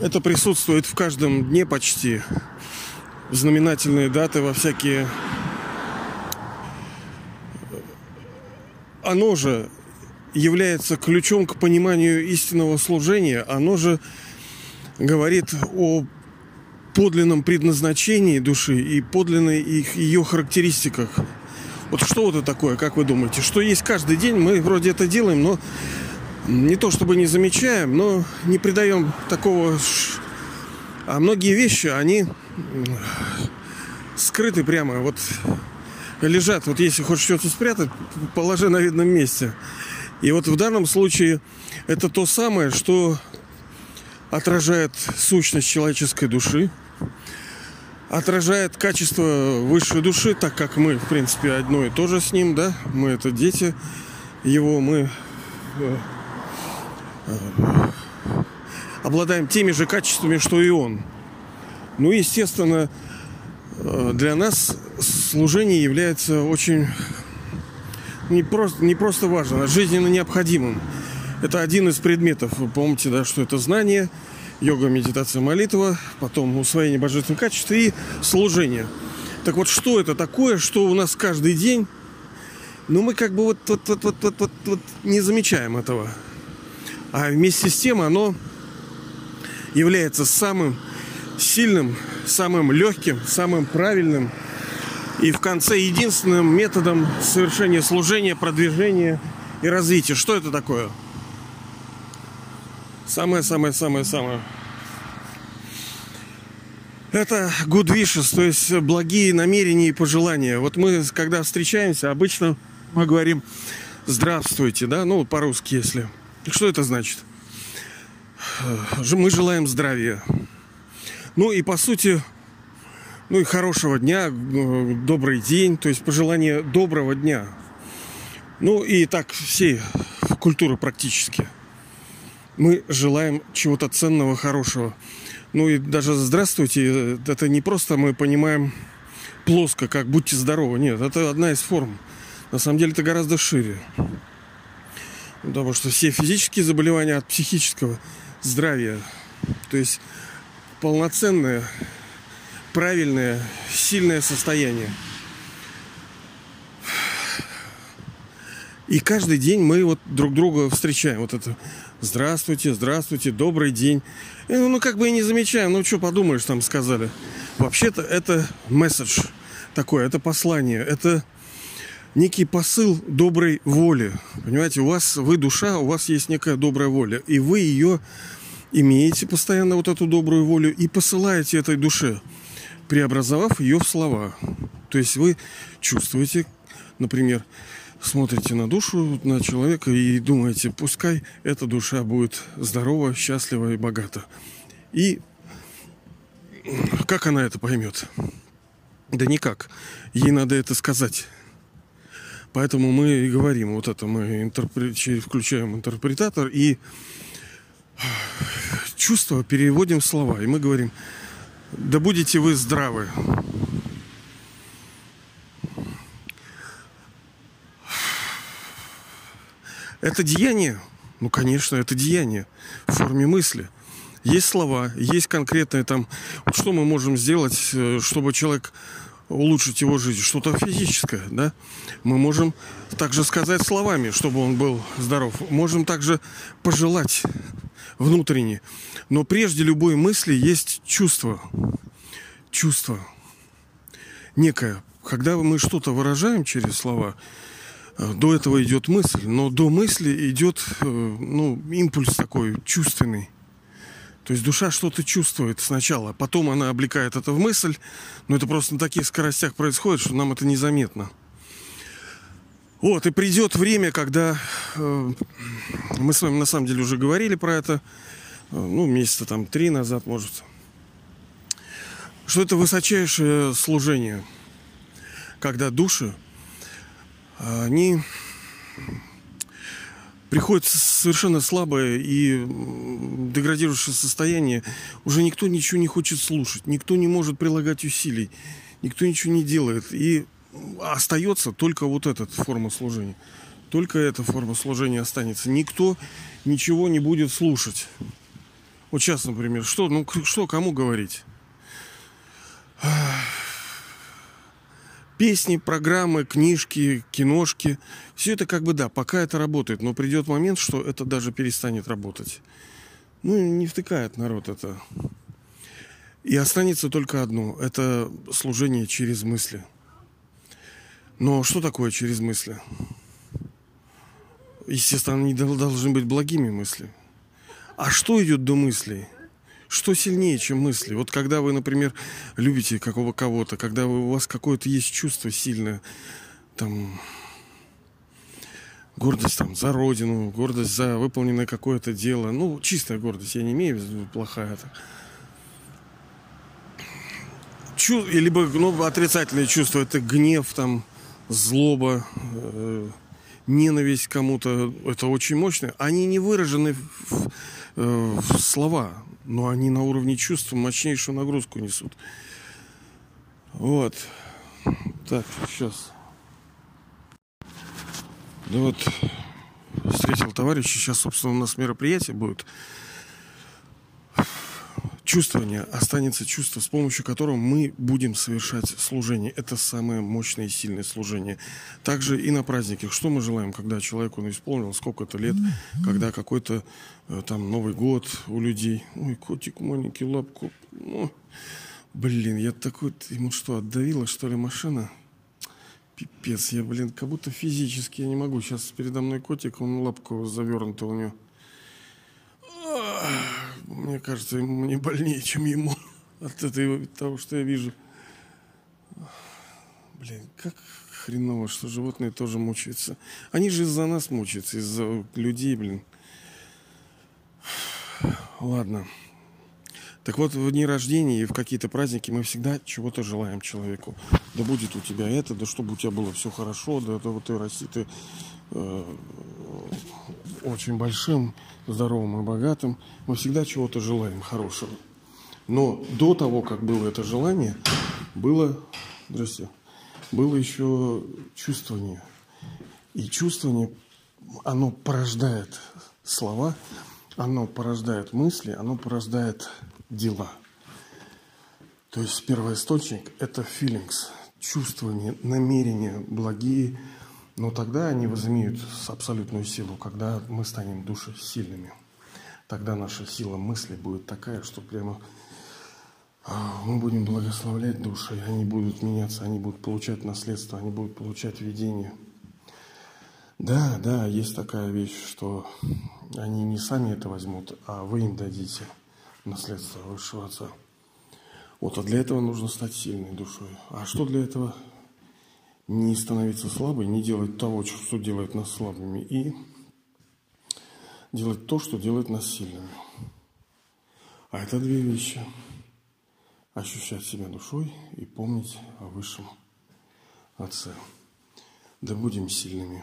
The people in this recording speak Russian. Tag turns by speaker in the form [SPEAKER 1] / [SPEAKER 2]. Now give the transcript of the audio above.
[SPEAKER 1] Это присутствует в каждом дне почти. Знаменательные даты во всякие... Оно же является ключом к пониманию истинного служения. Оно же говорит о подлинном предназначении души и подлинной их, ее характеристиках. Вот что это такое, как вы думаете? Что есть каждый день, мы вроде это делаем, но не то чтобы не замечаем, но не придаем такого... А многие вещи, они скрыты прямо, вот лежат. Вот если хочешь что-то спрятать, положи на видном месте. И вот в данном случае это то самое, что отражает сущность человеческой души, отражает качество высшей души, так как мы, в принципе, одно и то же с ним, да, мы это дети его, мы э, обладаем теми же качествами, что и он. Ну, естественно, э, для нас служение является очень не просто, не просто важным, а жизненно необходимым. Это один из предметов. Вы помните, да, что это знание, йога, медитация, молитва, потом усвоение божественных качеств и служение. Так вот, что это такое, что у нас каждый день? Ну, мы как бы вот, вот, вот, вот, вот, вот, вот не замечаем этого. А вместе с тем оно является самым сильным, самым легким, самым правильным и в конце единственным методом совершения служения, продвижения и развития. Что это такое? Самое-самое-самое-самое. Это good wishes, то есть благие намерения и пожелания. Вот мы, когда встречаемся, обычно мы говорим «здравствуйте», да, ну, по-русски, если. Что это значит? Мы желаем здравия. Ну и по сути, ну и хорошего дня, добрый день, то есть пожелание доброго дня. Ну и так всей культуры практически. Мы желаем чего-то ценного, хорошего. Ну и даже здравствуйте, это не просто мы понимаем плоско, как будьте здоровы. Нет, это одна из форм. На самом деле это гораздо шире. Потому что все физические заболевания от психического здравия. То есть полноценное, правильное, сильное состояние. И каждый день мы вот друг друга встречаем. Вот это здравствуйте, здравствуйте, добрый день. И, ну, ну, как бы и не замечаем. Ну, что подумаешь, там сказали. Вообще-то это месседж такой, это послание, это некий посыл доброй воли. Понимаете, у вас, вы душа, у вас есть некая добрая воля, и вы ее имеете постоянно, вот эту добрую волю, и посылаете этой душе, преобразовав ее в слова. То есть вы чувствуете, например, смотрите на душу, на человека и думаете, пускай эта душа будет здорова, счастлива и богата. И как она это поймет? Да никак. Ей надо это сказать. Поэтому мы и говорим вот это, мы интерпре... включаем интерпретатор и чувство переводим в слова. И мы говорим, да будете вы здравы. Это деяние? Ну, конечно, это деяние в форме мысли. Есть слова, есть конкретные там, что мы можем сделать, э, чтобы человек улучшить его жизнь, что-то физическое, да, мы можем также сказать словами, чтобы он был здоров. Можем также пожелать внутренне. Но прежде любой мысли есть чувство. Чувство. Некое. Когда мы что-то выражаем через слова, э, до этого идет мысль, но до мысли идет э, ну, импульс такой чувственный. То есть душа что-то чувствует сначала, потом она облекает это в мысль, но это просто на таких скоростях происходит, что нам это незаметно. Вот, и придет время, когда э, мы с вами на самом деле уже говорили про это, э, ну, месяца там три назад, может, что это высочайшее служение, когда души, они приходит совершенно слабое и деградирующее состояние, уже никто ничего не хочет слушать, никто не может прилагать усилий, никто ничего не делает. И остается только вот эта форма служения. Только эта форма служения останется. Никто ничего не будет слушать. Вот сейчас, например, что, ну, что кому говорить? Песни, программы, книжки, киношки. Все это как бы да, пока это работает. Но придет момент, что это даже перестанет работать. Ну, не втыкает народ это. И останется только одно. Это служение через мысли. Но что такое через мысли? Естественно, они должны быть благими мысли. А что идет до мыслей? Что сильнее, чем мысли? Вот когда вы, например, любите какого кого-то, когда у вас какое-то есть чувство сильное, там, гордость там за родину, гордость за выполненное какое-то дело, ну, чистая гордость, я не имею в виду плохая это. Чу... Либо ну, отрицательные чувства, это гнев, там, злоба, э, ненависть кому-то, это очень мощно. Они не выражены в, э, в слова, но они на уровне чувств мощнейшую нагрузку несут. Вот. Так, сейчас. Да вот, встретил товарища, сейчас, собственно, у нас мероприятие будет чувствование останется чувство, с помощью которого мы будем совершать служение. Это самое мощное и сильное служение. Также и на праздниках. Что мы желаем, когда человеку исполнил сколько-то лет, когда какой-то э, там Новый год у людей. Ой, котик маленький, лапку. Ну, блин, я такой... Ему что, отдавила, что ли, машина? Пипец, я, блин, как будто физически я не могу. Сейчас передо мной котик, он лапку завернута у него. Мне кажется, мне больнее, чем ему от этой, того, что я вижу. Блин, как хреново, что животные тоже мучаются. Они же из-за нас мучаются, из-за людей, блин. Ладно. Так вот, в дни рождения и в какие-то праздники мы всегда чего-то желаем человеку. Да будет у тебя это, да чтобы у тебя было все хорошо, да, да вот ты расти, ты э, очень большим, здоровым и богатым, мы всегда чего-то желаем хорошего. Но до того, как было это желание, было, здрасте, было еще чувствование. И чувствование, оно порождает слова, оно порождает мысли, оно порождает дела. То есть первый источник – это feelings, чувствование, намерения благие, но тогда они возымеют абсолютную силу, когда мы станем души сильными. Тогда наша сила мысли будет такая, что прямо а, мы будем благословлять души, они будут меняться, они будут получать наследство, они будут получать видение. Да, да, есть такая вещь, что они не сами это возьмут, а вы им дадите наследство высшего Отца. Вот, а для этого нужно стать сильной душой. А что для этого не становиться слабой, не делать того, что делает нас слабыми, и делать то, что делает нас сильными. А это две вещи. Ощущать себя душой и помнить о Высшем Отце. Да будем сильными.